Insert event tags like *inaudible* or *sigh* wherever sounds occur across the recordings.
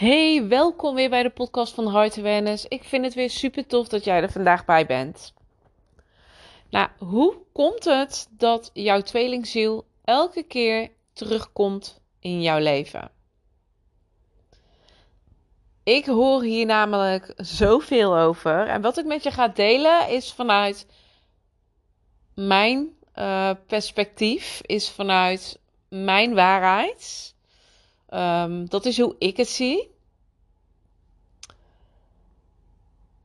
Hey, welkom weer bij de podcast van Heart Awareness. Ik vind het weer super tof dat jij er vandaag bij bent. Nou, hoe komt het dat jouw tweelingziel elke keer terugkomt in jouw leven? Ik hoor hier namelijk zoveel over. En wat ik met je ga delen is vanuit mijn uh, perspectief, is vanuit mijn waarheid. Um, dat is hoe ik het zie.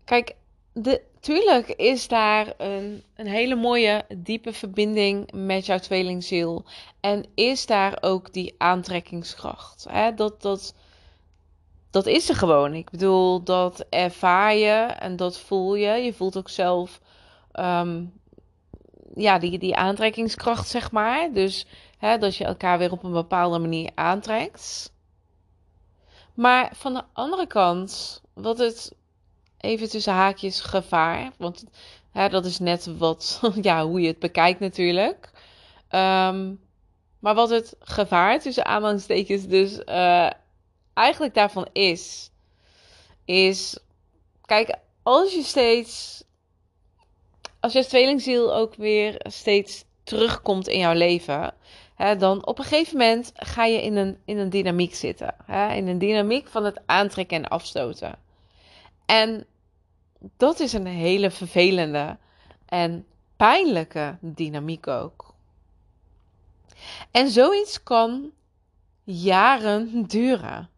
Kijk, de, tuurlijk is daar een, een hele mooie diepe verbinding met jouw tweelingziel. En is daar ook die aantrekkingskracht. Hè? Dat, dat, dat is er gewoon. Ik bedoel, dat ervaar je en dat voel je. Je voelt ook zelf um, ja, die, die aantrekkingskracht, zeg maar. Dus hè, dat je elkaar weer op een bepaalde manier aantrekt. Maar van de andere kant, wat het even tussen haakjes gevaar. Want hè, dat is net wat, *laughs* ja, hoe je het bekijkt natuurlijk. Um, maar wat het gevaar tussen aanhalingstekens dus uh, eigenlijk daarvan is, is, kijk, als je steeds, als je tweelingziel ook weer steeds terugkomt in jouw leven, hè, dan op een gegeven moment ga je in een, in een dynamiek zitten. In een dynamiek van het aantrekken en afstoten. En dat is een hele vervelende en pijnlijke dynamiek ook. En zoiets kan jaren *laughs* duren.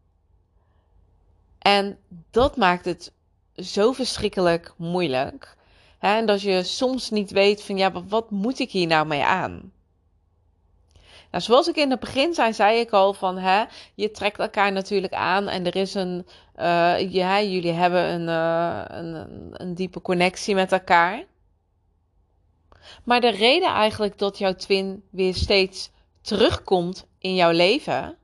En dat maakt het zo verschrikkelijk moeilijk. En dat je soms niet weet van ja, wat moet ik hier nou mee aan? Nou, zoals ik in het begin zei, zei ik al van hè, je trekt elkaar natuurlijk aan en er is een, uh, jullie hebben een, uh, een, een diepe connectie met elkaar. Maar de reden eigenlijk dat jouw twin weer steeds terugkomt in jouw leven,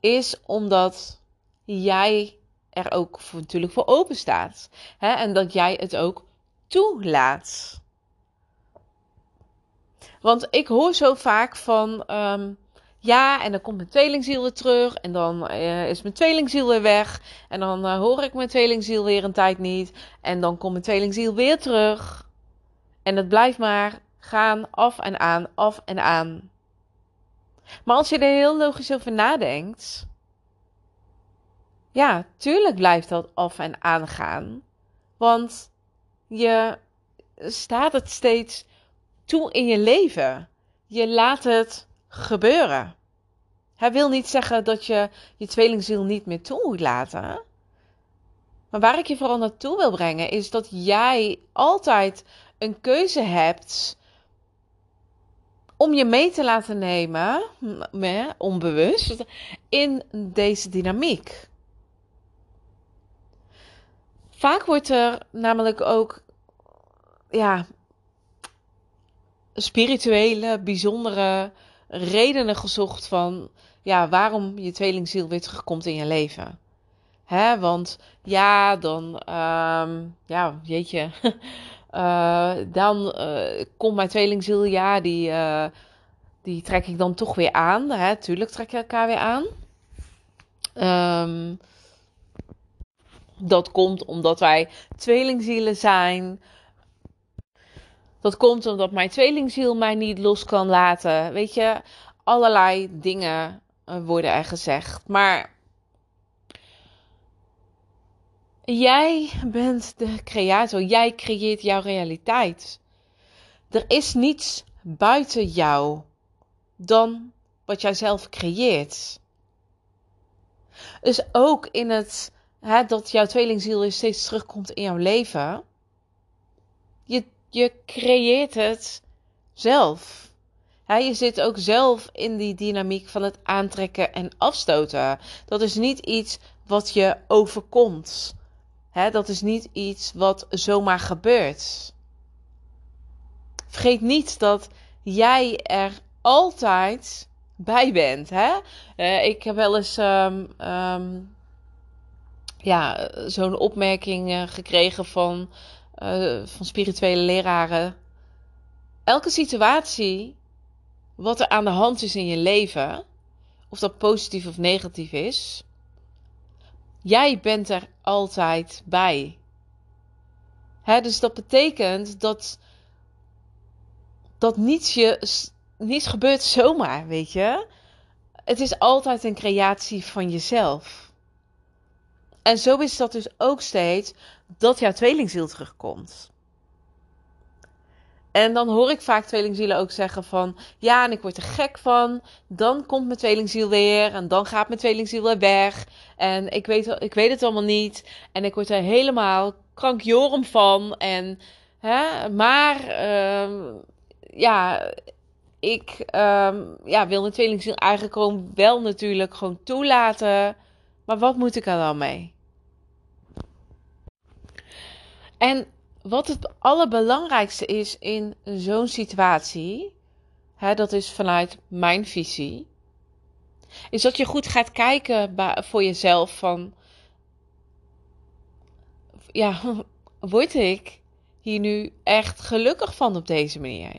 is omdat jij er ook natuurlijk voor open staat. Hè? En dat jij het ook toelaat. Want ik hoor zo vaak van. Um, ja, en dan komt mijn tweelingziel weer terug. En dan uh, is mijn tweelingziel weer weg. En dan uh, hoor ik mijn tweelingziel weer een tijd niet. En dan komt mijn tweelingziel weer terug. En het blijft maar gaan, af en aan, af en aan. Maar als je er heel logisch over nadenkt. Ja, tuurlijk blijft dat af en aan gaan. Want je staat het steeds toe in je leven. Je laat het gebeuren. Hij wil niet zeggen dat je je tweelingziel niet meer toe moet laten. Maar waar ik je vooral naartoe wil brengen is dat jij altijd een keuze hebt om je mee te laten nemen, onbewust, in deze dynamiek. Vaak wordt er namelijk ook ja, spirituele, bijzondere redenen gezocht van ja, waarom je tweelingziel weer terugkomt in je leven. Hè, want ja, dan, um, ja, jeetje, uh, *laughs* dan uh, komt mijn tweelingziel, ja, die, uh, die trek ik dan toch weer aan. Hè, tuurlijk trek je elkaar weer aan. Um, dat komt omdat wij tweelingzielen zijn. Dat komt omdat mijn tweelingziel mij niet los kan laten. Weet je, allerlei dingen eh, worden er gezegd. Maar jij bent de creator. Jij creëert jouw realiteit. Er is niets buiten jou dan wat jij zelf creëert. Dus ook in het hè, dat jouw tweelingziel steeds terugkomt in jouw leven. Je creëert het zelf. je zit ook zelf in die dynamiek van het aantrekken en afstoten. Dat is niet iets wat je overkomt. dat is niet iets wat zomaar gebeurt. Vergeet niet dat jij er altijd bij bent. Hè? Uh, ik heb wel eens um, um, ja, zo'n opmerking uh, gekregen van uh, van spirituele leraren. Elke situatie, wat er aan de hand is in je leven, of dat positief of negatief is, Jij bent er altijd bij. Dus dat betekent dat, dat niets, je, niets gebeurt zomaar, weet je. Het is altijd een creatie van jezelf. En zo is dat dus ook steeds dat jouw tweelingziel terugkomt. En dan hoor ik vaak tweelingzielen ook zeggen van... Ja, en ik word er gek van. Dan komt mijn tweelingziel weer. En dan gaat mijn tweelingziel weer weg. En ik weet, ik weet het allemaal niet. En ik word er helemaal krankjorum van. En, hè, maar, uh, ja, ik uh, ja, wil mijn tweelingziel eigenlijk gewoon wel natuurlijk gewoon toelaten. Maar wat moet ik er dan mee? En wat het allerbelangrijkste is in zo'n situatie, hè, dat is vanuit mijn visie, is dat je goed gaat kijken voor jezelf van, ja, *laughs* word ik hier nu echt gelukkig van op deze manier?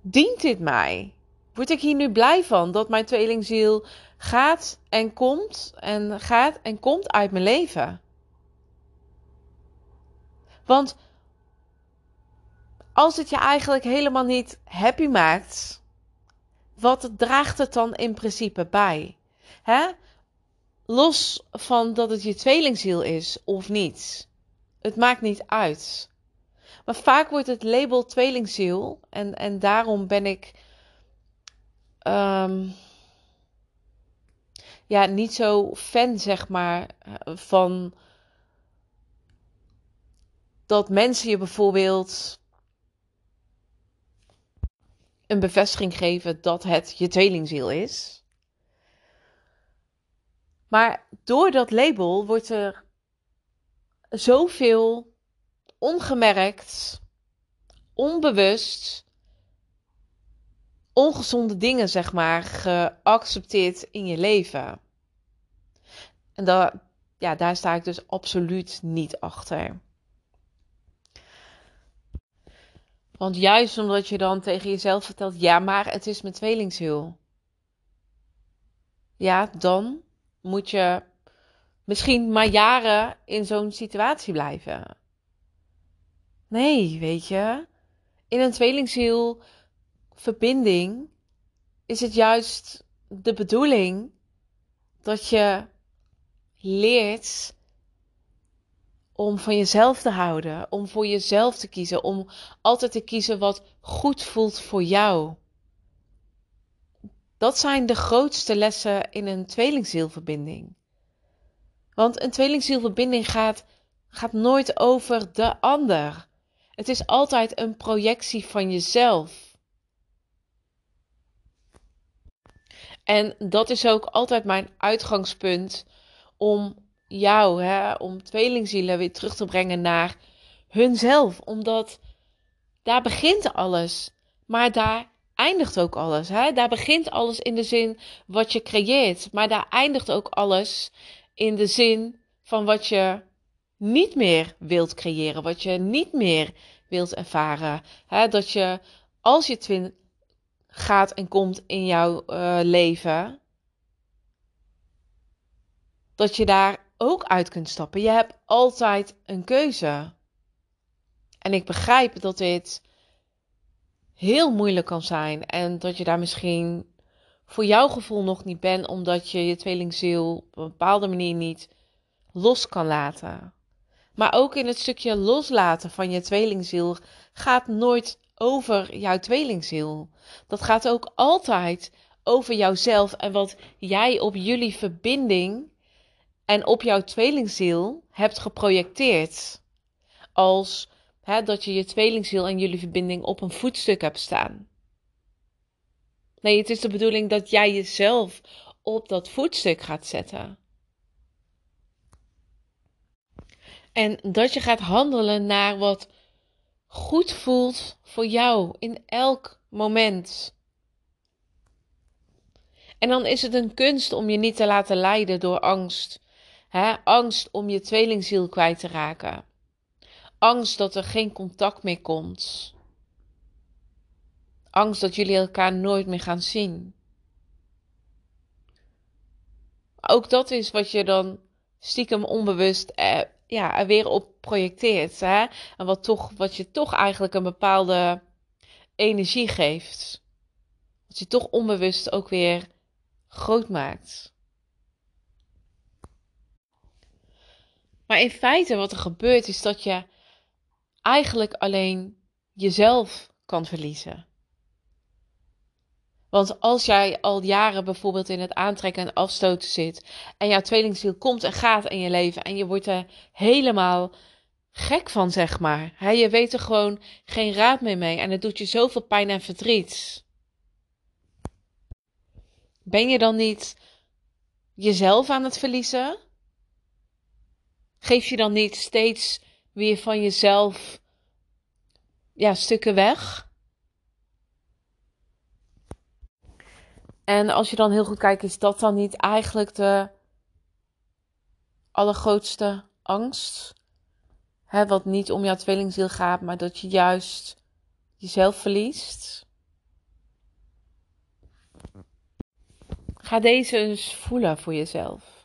Dient dit mij? Word ik hier nu blij van dat mijn tweelingziel gaat en komt en gaat en komt uit mijn leven? Want als het je eigenlijk helemaal niet happy maakt, wat draagt het dan in principe bij? Hè? Los van dat het je tweelingziel is of niet. Het maakt niet uit. Maar vaak wordt het label tweelingziel, en, en daarom ben ik um, ja, niet zo fan, zeg maar, van dat mensen je bijvoorbeeld een bevestiging geven dat het je tweelingziel is. Maar door dat label wordt er zoveel ongemerkt, onbewust, ongezonde dingen, zeg maar, geaccepteerd in je leven. En daar, ja, daar sta ik dus absoluut niet achter. Want juist omdat je dan tegen jezelf vertelt: ja, maar het is mijn tweelingziel. Ja, dan moet je misschien maar jaren in zo'n situatie blijven. Nee, weet je, in een tweelingziel verbinding is het juist de bedoeling dat je leert om van jezelf te houden, om voor jezelf te kiezen, om altijd te kiezen wat goed voelt voor jou. Dat zijn de grootste lessen in een tweelingzielverbinding. Want een tweelingzielverbinding gaat, gaat nooit over de ander. Het is altijd een projectie van jezelf. En dat is ook altijd mijn uitgangspunt om jou, hè, om tweelingzielen weer terug te brengen naar hunzelf. Omdat daar begint alles. Maar daar eindigt ook alles. Hè? Daar begint alles in de zin wat je creëert. Maar daar eindigt ook alles in de zin van wat je niet meer wilt creëren. Wat je niet meer wilt ervaren. Hè? Dat je als je twin gaat en komt in jouw uh, leven. Dat je daar ook uit kunt stappen. Je hebt altijd een keuze. En ik begrijp dat dit heel moeilijk kan zijn en dat je daar misschien voor jouw gevoel nog niet bent, omdat je je tweelingziel op een bepaalde manier niet los kan laten. Maar ook in het stukje loslaten van je tweelingziel gaat nooit over jouw tweelingziel. Dat gaat ook altijd over jouzelf en wat jij op jullie verbinding en op jouw tweelingziel hebt geprojecteerd. Als hè, dat je je tweelingziel en jullie verbinding op een voetstuk hebt staan. Nee, het is de bedoeling dat jij jezelf op dat voetstuk gaat zetten. En dat je gaat handelen naar wat goed voelt voor jou in elk moment. En dan is het een kunst om je niet te laten leiden door angst Angst om je tweelingziel kwijt te raken. Angst dat er geen contact meer komt. Angst dat jullie elkaar nooit meer gaan zien. Ook dat is wat je dan stiekem onbewust eh, ja, er weer op projecteert. Hè? En wat, toch, wat je toch eigenlijk een bepaalde energie geeft. Wat je toch onbewust ook weer groot maakt. Maar in feite wat er gebeurt is dat je eigenlijk alleen jezelf kan verliezen. Want als jij al jaren bijvoorbeeld in het aantrekken en afstoten zit en jouw tweelingziel komt en gaat in je leven en je wordt er helemaal gek van, zeg maar. je weet er gewoon geen raad meer mee en het doet je zoveel pijn en verdriet. Ben je dan niet jezelf aan het verliezen? Geef je dan niet steeds weer van jezelf ja, stukken weg? En als je dan heel goed kijkt, is dat dan niet eigenlijk de allergrootste angst? Hè, wat niet om jouw tweelingziel gaat, maar dat je juist jezelf verliest. Ga deze eens voelen voor jezelf.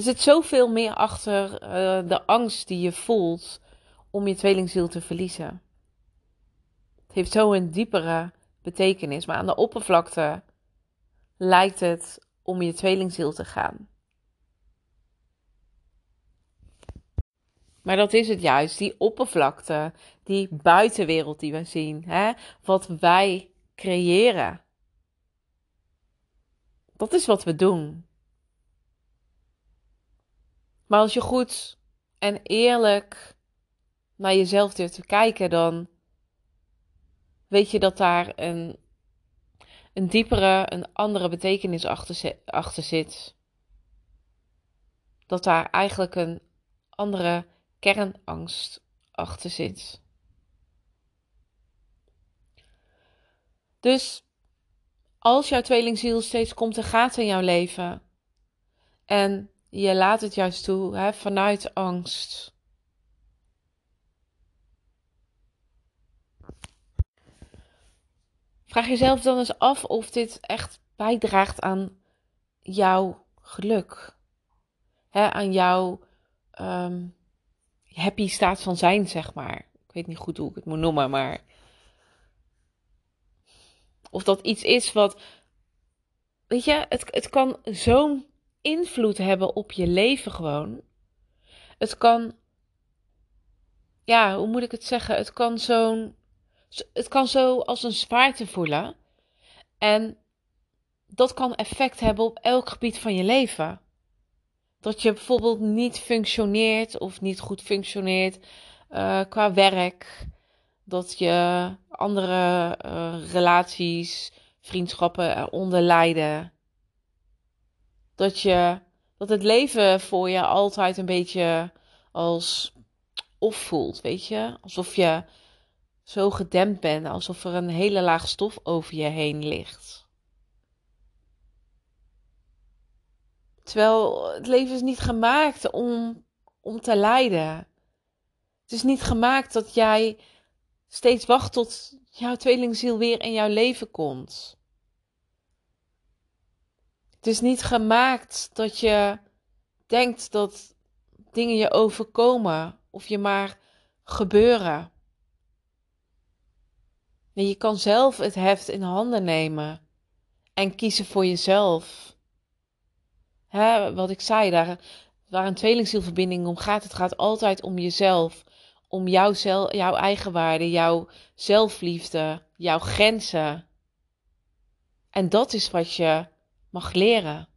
Er zit zoveel meer achter uh, de angst die je voelt om je tweelingziel te verliezen. Het heeft zo een diepere betekenis, maar aan de oppervlakte lijkt het om je tweelingziel te gaan. Maar dat is het juist, die oppervlakte, die buitenwereld die we zien, hè? wat wij creëren. Dat is wat we doen. Maar als je goed en eerlijk naar jezelf durft te kijken, dan weet je dat daar een, een diepere, een andere betekenis achter, achter zit. Dat daar eigenlijk een andere kernangst achter zit. Dus als jouw tweelingziel steeds komt en gaat in jouw leven en je laat het juist toe hè, vanuit angst. Vraag jezelf dan eens af of dit echt bijdraagt aan jouw geluk. Hè, aan jouw ehm, happy staat van zijn, zeg maar. Ik weet niet goed hoe ik het moet noemen, maar. Of dat iets is wat. Weet je, het, het kan zo'n invloed hebben op je leven gewoon. Het kan. Ja, hoe moet ik het zeggen? Het kan zo'n. Het kan zo als een zwaarte voelen. En dat kan effect hebben op elk gebied van je leven dat je bijvoorbeeld niet functioneert of niet goed functioneert uh, qua werk. Dat je andere uh, relaties, vriendschappen eronder lijden. Dat, je, dat het leven voor je altijd een beetje als of voelt, weet je? Alsof je zo gedempt bent, alsof er een hele laag stof over je heen ligt. Terwijl het leven is niet gemaakt om, om te lijden. Het is niet gemaakt dat jij steeds wacht tot jouw tweelingziel weer in jouw leven komt. Het is niet gemaakt dat je denkt dat dingen je overkomen of je maar gebeuren. Je kan zelf het heft in handen nemen en kiezen voor jezelf hè, wat ik zei, daar, waar een tweelingzielverbinding om gaat, het gaat altijd om jezelf. Om jouw, zel, jouw eigenwaarde, jouw zelfliefde, jouw grenzen. En dat is wat je mag leren.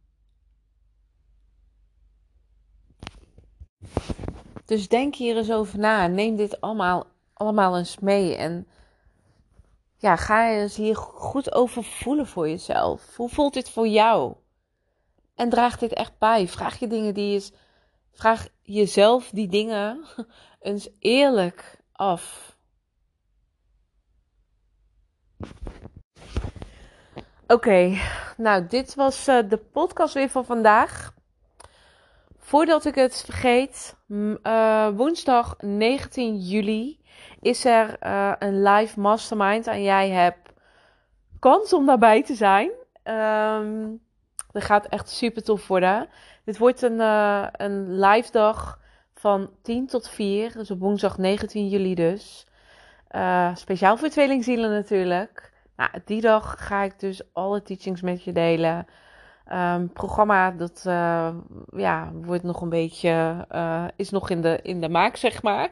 Dus denk hier eens over na. Neem dit allemaal, allemaal eens mee. En ja, ga eens hier goed over voelen voor jezelf. Hoe voelt dit voor jou? En draag dit echt bij. Vraag je dingen die is. Vraag jezelf die dingen *laughs* eens eerlijk af. Oké, nou, dit was uh, de podcast weer van vandaag. Voordat ik het vergeet, uh, woensdag 19 juli is er uh, een live mastermind en jij hebt kans om daarbij te zijn. Um, Dat gaat echt super tof worden. Dit wordt een, een live dag van 10 tot 4. Dus op woensdag 19 juli dus. Speciaal voor tweelingzielen natuurlijk. Nou, die dag ga ik dus alle teachings met je delen. Um, programma dat uh, ja, wordt nog een beetje, uh, is nog in de, in de maak, zeg maar.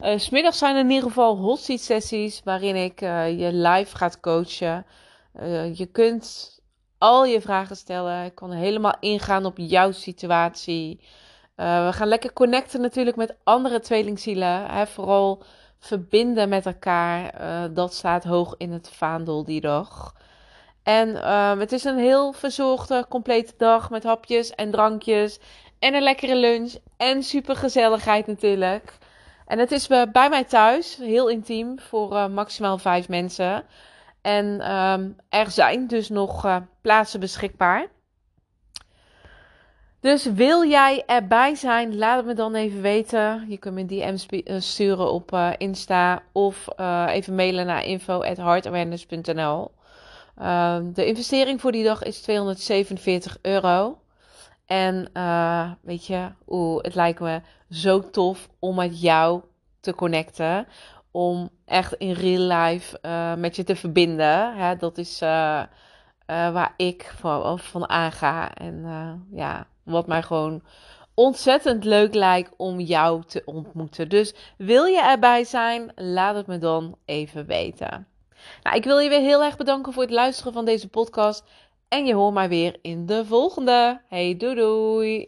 uh, *laughs* smiddags zijn er in ieder geval hot seat sessies waarin ik je live gaat coachen. je kunt al je vragen stellen. Ik kan helemaal ingaan op jouw situatie. we gaan lekker connecten natuurlijk met andere tweelingzielen. Hè, vooral verbinden met elkaar. dat staat hoog in het vaandel die dag. En um, het is een heel verzorgde, complete dag met hapjes en drankjes. En een lekkere lunch. En super gezelligheid natuurlijk. En het is bij mij thuis, heel intiem, voor uh, maximaal vijf mensen. En um, er zijn dus nog plaatsen beschikbaar. Dus wil jij erbij zijn, laat het me dan even weten. Je kunt me een DM eh, sturen op uh, Insta of uh, even mailen naar info.heartawareness.nl. Um, de investering voor die dag is 247 euro. En uh, weet je, oeh, het lijkt me zo tof om met jou te connecten. Om echt in real life uh, met je te verbinden. Hè? Dat is uh, waar ik van, van aanga. En ja, wat mij gewoon ontzettend leuk lijkt om jou te ontmoeten. Dus wil je erbij zijn? Laat het me dan even weten. Nou, ik wil je weer heel erg bedanken voor het luisteren van deze podcast. En je hoort mij weer in de volgende. Hey, doei doei!